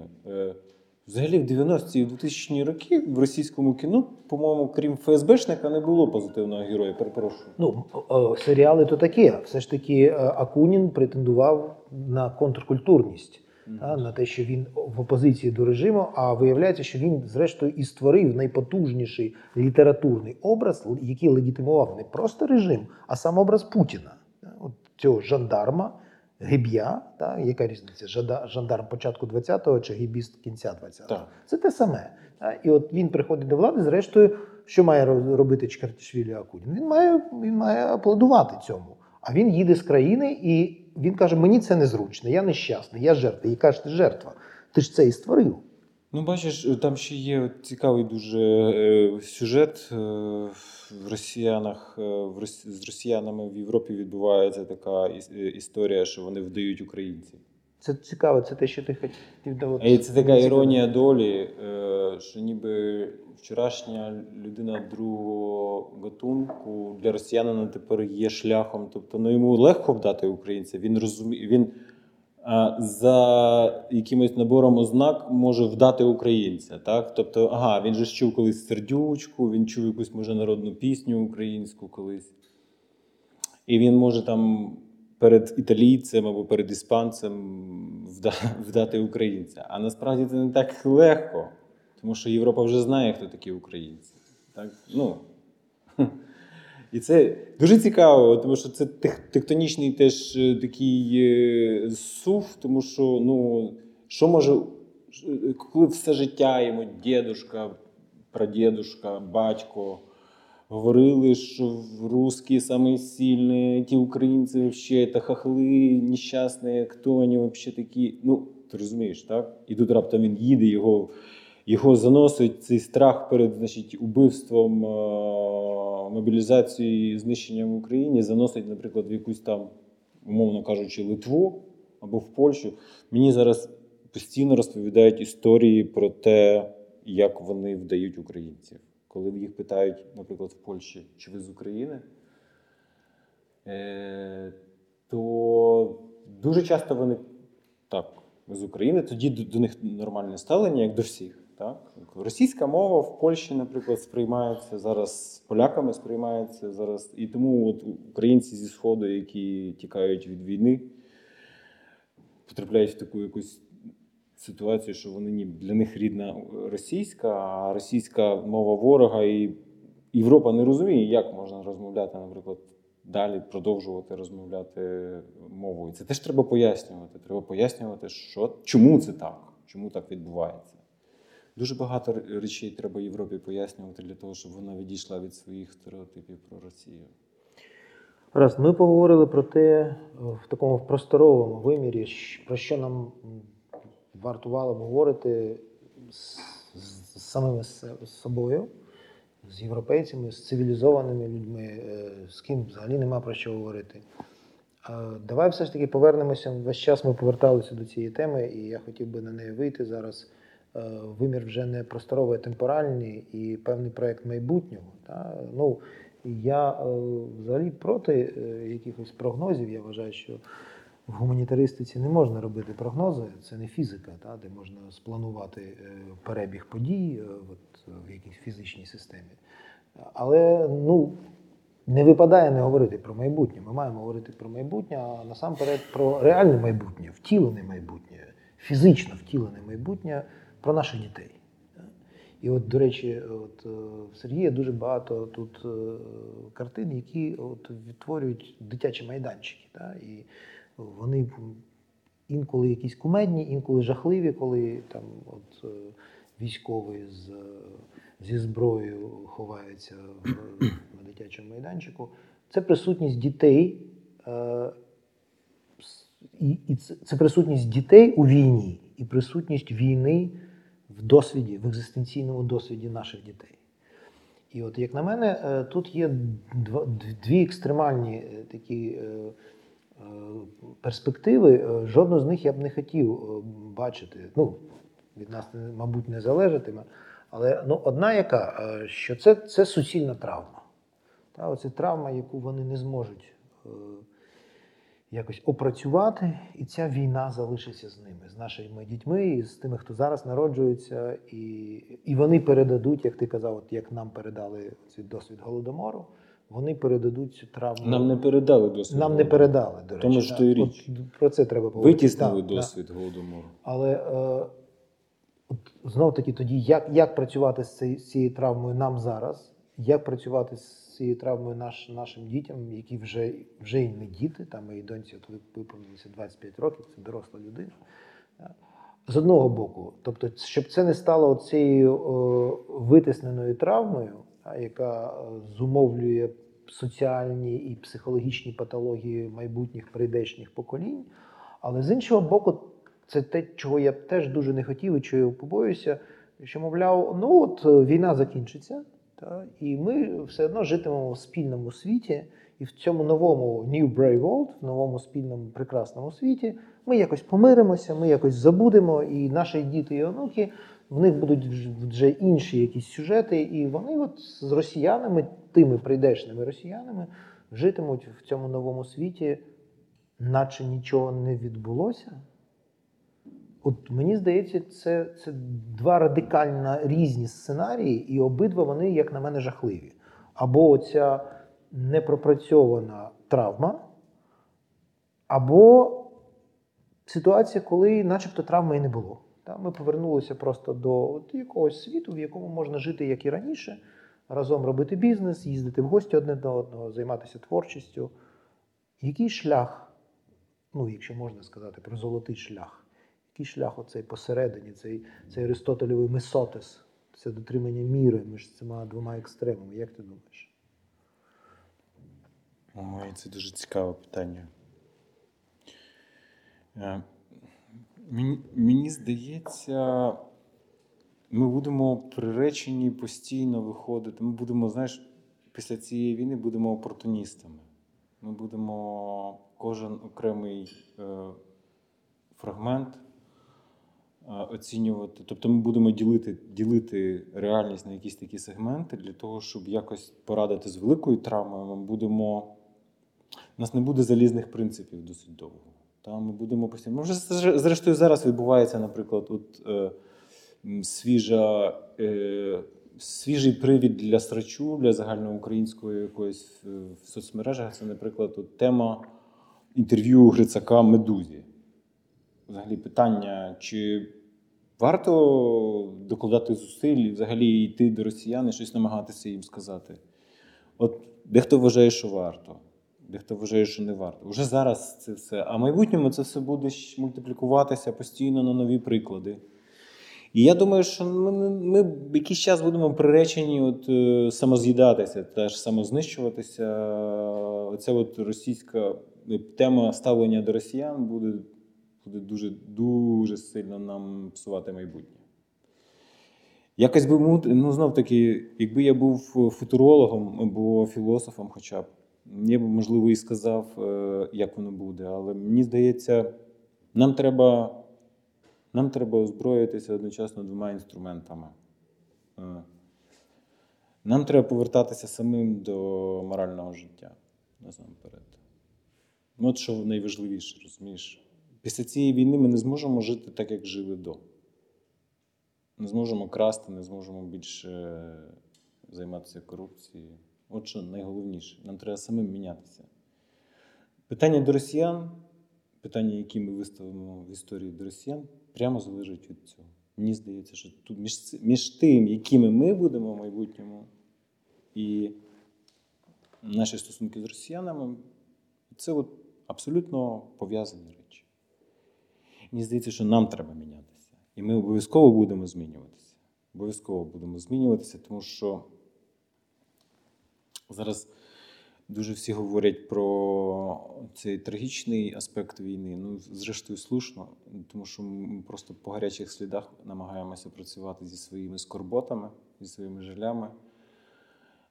S3: Взагалі в 90-ті і 2000-ні роки в російському кіно, по-моєму, крім ФСБшника, не було позитивного героя. Перепрошую.
S2: Ну, о, серіали то таке. Все ж таки, е, Акунін претендував на контркультурність, та, на те, що він в опозиції до режиму. А виявляється, що він, зрештою, і створив найпотужніший літературний образ, який легітимував не просто режим, а сам образ Путіна. От цього жандарма, геб'я, та, яка різниця? Жандарм початку 20-го чи гібіст кінця 20-го.
S3: Так.
S2: Це те саме. І от він приходить до влади, зрештою, що має робити Чкартішвілі Акунін? Він має, він має аплодувати цьому. А він їде з країни і він каже: мені це незручно, я нещасний, я жертва. І каже, ти жертва. Ти ж це і створив.
S3: Ну, бачиш, там ще є цікавий дуже е, сюжет е, в росіянах. е, з росіянами в Європі відбувається така іс- е, історія, що вони вдають українців.
S2: Це цікаво, це те, що ти хотів доводити.
S3: І це така іронія долі, е, що ніби вчорашня людина другого гатунку для росіянина тепер є шляхом. Тобто ну, йому легко вдати українця. Він розуміє, він за якимось набором ознак може вдати українця. Так? Тобто, ага, він же чув колись сердючку, він чув якусь може народну пісню українську колись. І він може там перед італійцем або перед іспанцем (laughs) вдати українця. А насправді це не так легко, тому що Європа вже знає, хто такі українці. Так? Ну. І це дуже цікаво, тому що це тектонічний теж е, такий е, сув, тому що ну, що може, коли все життя йому дідушка, прадідушка, батько говорили, що русські самі сильні, ті українці вообще це хахли нещасні, хто вони вообще такі. Ну, ти розумієш, так? І тут раптом він їде, його, його заносить цей страх перед значить, убивством, е, мобілізацією і знищенням в Україні, заносить, наприклад, в якусь там, умовно кажучи, Литву або в Польщу. Мені зараз постійно розповідають історії про те, як вони вдають українців. Коли їх питають, наприклад, в Польщі, чи ви з України, е, то дуже часто вони так, ми з України, тоді до, до них нормальне ставлення, як до всіх. Так? Російська мова в Польщі, наприклад, сприймається зараз поляками сприймається зараз. І тому от українці зі Сходу, які тікають від війни, потрапляють в таку якусь ситуацію, що вони ніби для них рідна російська, а російська мова ворога, і Європа не розуміє, як можна розмовляти, наприклад, далі продовжувати розмовляти мовою. Це теж треба пояснювати. Треба пояснювати, що, чому це так, чому так відбувається. Дуже багато речей треба Європі пояснювати для того, щоб вона відійшла від своїх стереотипів про Росію.
S2: Раз, ми поговорили про те е, в такому просторовому вимірі, про що нам вартувало б говорити з, з, з самими се- з собою, з європейцями, з цивілізованими людьми, е, з ким взагалі нема про що говорити. Давай все ж таки повернемося. Весь час ми поверталися до цієї теми, і я хотів би на неї вийти зараз. Е, Вимір вже не просторовий, а темпоральний і певний проєкт майбутнього. Та? Ну, я е, взагалі проти е, якихось прогнозів. Я вважаю, що в гуманітаристиці не можна робити прогнози, це не фізика, та, де можна спланувати перебіг подій от, в якійсь фізичній системі. Але ну, не випадає не говорити про майбутнє. Ми маємо говорити про майбутнє, а насамперед про реальне майбутнє, втілене майбутнє, фізично втілене майбутнє про наших дітей. І от, до речі, от е, в Сергія дуже багато тут картин, які от відтворюють дитячі майданчики. Та? І вони інколи якісь кумедні, інколи жахливі, коли там от е, військовий з, зі зброєю ховається в, на дитячому майданчику. Це присутність дітей, е, і, і це, це присутність дітей у війні і присутність війни в досвіді, в екзистенційному досвіді наших дітей. І от, як на мене, е, тут є дві екстремальні такі Е, перспективи, е, жодну з них я б не хотів е, бачити. Ну, від нас, мабуть, не залежатиме. Але ну, одна яка, що це це суцільна травма. Та, Оце травма, яку вони не зможуть е, якось опрацювати, і ця війна залишиться з ними, з нашими дітьми, і з тими, хто зараз народжується, і і вони передадуть, як ти казав, от як нам передали цей досвід голодомору вони передадуть цю травму.
S3: Нам не передали досвід.
S2: Нам не передали, до речі.
S3: Тому що той річ.
S2: От, про це треба поговорити.
S3: Витіснили досвід да. голодомору.
S2: Але е, от, знов таки тоді, як як працювати з цією травмою нам зараз, як працювати з цією травмою наш, нашим дітям, які вже вже і не діти, там моїй доньці от виповнилося 25 років, це доросла людина. З одного боку, тобто, щоб це не стало цією витисненою травмою яка е, зумовлює соціальні і психологічні патології майбутніх прийдешніх поколінь. Але з іншого боку, це те, чого я теж дуже не хотів і чого побоюся, що, мовляв, ну от війна закінчиться, та, і ми все одно житимемо в спільному світі, і в цьому новому New Brave World, в новому спільному прекрасному світі, ми якось помиримося, ми якось забудемо, і наші діти і онуки в них будуть вже інші якісь сюжети, і вони от з росіянами, тими прийдешними росіянами, житимуть в цьому новому світі, наче нічого не відбулося. От мені здається, це це два радикально різні сценарії, і обидва вони, як на мене, жахливі. Або оця непропрацьована травма, або ситуація, коли начебто травми і не було. Ми повернулися просто до якогось світу, в якому можна жити, як і раніше, разом робити бізнес, їздити в гості одне до одного, займатися творчістю. Який шлях, ну, якщо можна сказати, про золотий шлях, який шлях оцей посередині, цей цей Аристотелевий месотес, це дотримання міри між цими двома екстремами. Як ти думаєш?
S3: Ой, це дуже цікаве питання. Е, Мені, мені здається, ми будемо приречені постійно виходити. Ми будемо, знаєш, після цієї війни будемо опортуністами. Ми будемо кожен окремий е, фрагмент оцінювати. Тобто ми будемо ділити ділити реальність на якісь такі сегменти для того, щоб якось порадити з великою травмою. Ми будемо. У нас не буде залізних принципів досить довго. Та ми будемо постійно. Вже зрештою зараз відбувається, наприклад, от, е, свіжа, е, свіжий привід для срачу, для загальноукраїнської якоїсь в соцмережах. Це, наприклад, от, тема інтерв'ю Грицака Медузі. Взагалі, питання, чи варто докладати зусиль і взагалі йти до росіян і щось намагатися їм сказати? От дехто вважає, що варто дехто вважає, що не варто. Уже зараз це все. А в майбутньому це все буде мультиплікуватися постійно на нові приклади. І я думаю, що ми ми якийсь час будемо приречені от, е, самоз'їдатися, теж самознищуватися. Оця от російська е, тема ставлення до росіян буде буде дуже дуже сильно нам псувати майбутнє. Якось би ну, знов таки, якби я був футурологом або філософом, хоча б. Я б, можливо, і сказав, е, як воно буде, але мені здається, нам треба нам треба озброїтися одночасно двома інструментами. Е, нам треба повертатися самим до морального життя насамперед. Ну, От що найважливіше, розумієш? Після цієї війни ми не зможемо жити так, як жили до. Не зможемо красти, не зможемо більше займатися корупцією. От що найголовніше. Нам треба самим мінятися. Питання до росіян, питання, які ми виставимо в історії до росіян, прямо залежить від цього. Мені здається, що тут між, між тим, якими ми будемо в майбутньому, і наші стосунки з росіянами, це от абсолютно пов'язані речі. Мені здається, що нам треба мінятися. І ми обов'язково будемо змінюватися. Обов'язково будемо змінюватися, тому що зараз дуже всі говорять про цей трагічний аспект війни. Ну, зрештою, слушно, тому що ми просто по гарячих слідах намагаємося працювати зі своїми скорботами, зі своїми жалями.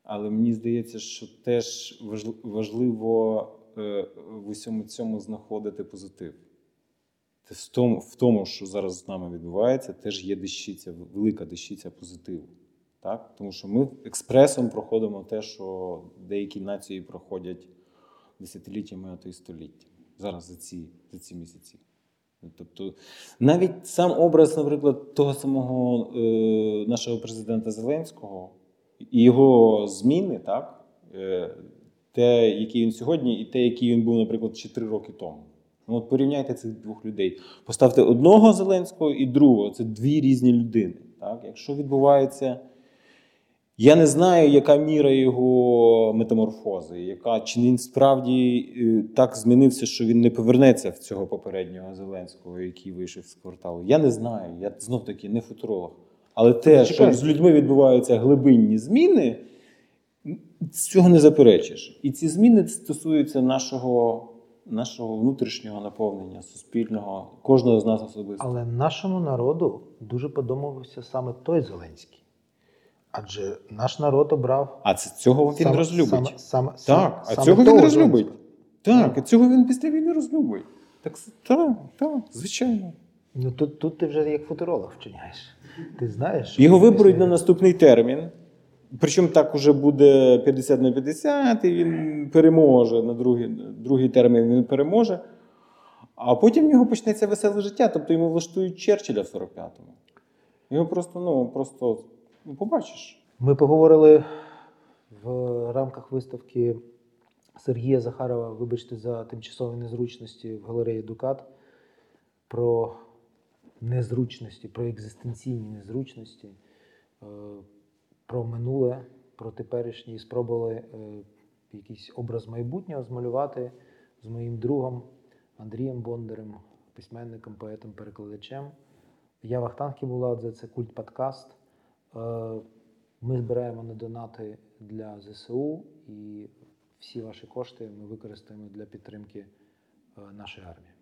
S3: Але мені здається, що теж важливо е, в усьому цьому знаходити позитив. В тому, що зараз з нами відбувається, теж є дещиця, велика дещиця позитиву. Так? Тому що ми експресом проходимо те, що деякі нації проходять десятиліттями, а то й століттями. Зараз за ці, за ці місяці. Тобто навіть сам образ, наприклад, того самого е, нашого президента Зеленського і його зміни, так, е, те, який він сьогодні, і те, який він був, наприклад, 4 роки тому. Ну, от Порівняйте цих двох людей. Поставте одного Зеленського і другого. Це дві різні людини. Так? Якщо відбувається. Я не знаю, яка міра його метаморфози, яка чи він справді е, так змінився, що він не повернеться в цього попереднього Зеленського, який вийшов з кварталу. Я не знаю. Я знов таки не футуролог. Але те, що з людьми відбуваються глибинні зміни, з цього не заперечиш. І ці зміни стосуються нашого нашого внутрішнього наповнення, суспільного, кожного з нас особисто.
S2: Але нашому народу дуже подобався саме той Зеленський. Адже наш народ обрав.
S3: А це цього він саме, розлюбить. Саме,
S2: саме,
S3: так, а цього він розлюбить. Так, і цього він після війни розлюбить. Так, так, так, звичайно.
S2: Ну тут тут ти вже як футуролог вчиняєш. Ти знаєш.
S3: Його виберуть на наступний термін. Причому так уже буде 50 на 50, і він переможе на другий другий термін він переможе. А потім в нього почнеться веселе життя. Тобто йому влаштують Черчилля в 45-му. Його просто, ну, просто ну, побачиш.
S2: Ми поговорили в рамках виставки Сергія Захарова, вибачте, за тимчасові незручності в галереї Дукат. Про незручності, про екзистенційні незручності. Про минуле, про теперішнє і спробували е, якийсь образ майбутнього змалювати з моїм другом Андрієм Бондарем, письменником, поетом, перекладачем. Я Вахтанг Кібуладзе, це культ подкаст. Е, ми збираємо на донати для ЗСУ і всі ваші кошти ми використаємо для підтримки е, нашої армії.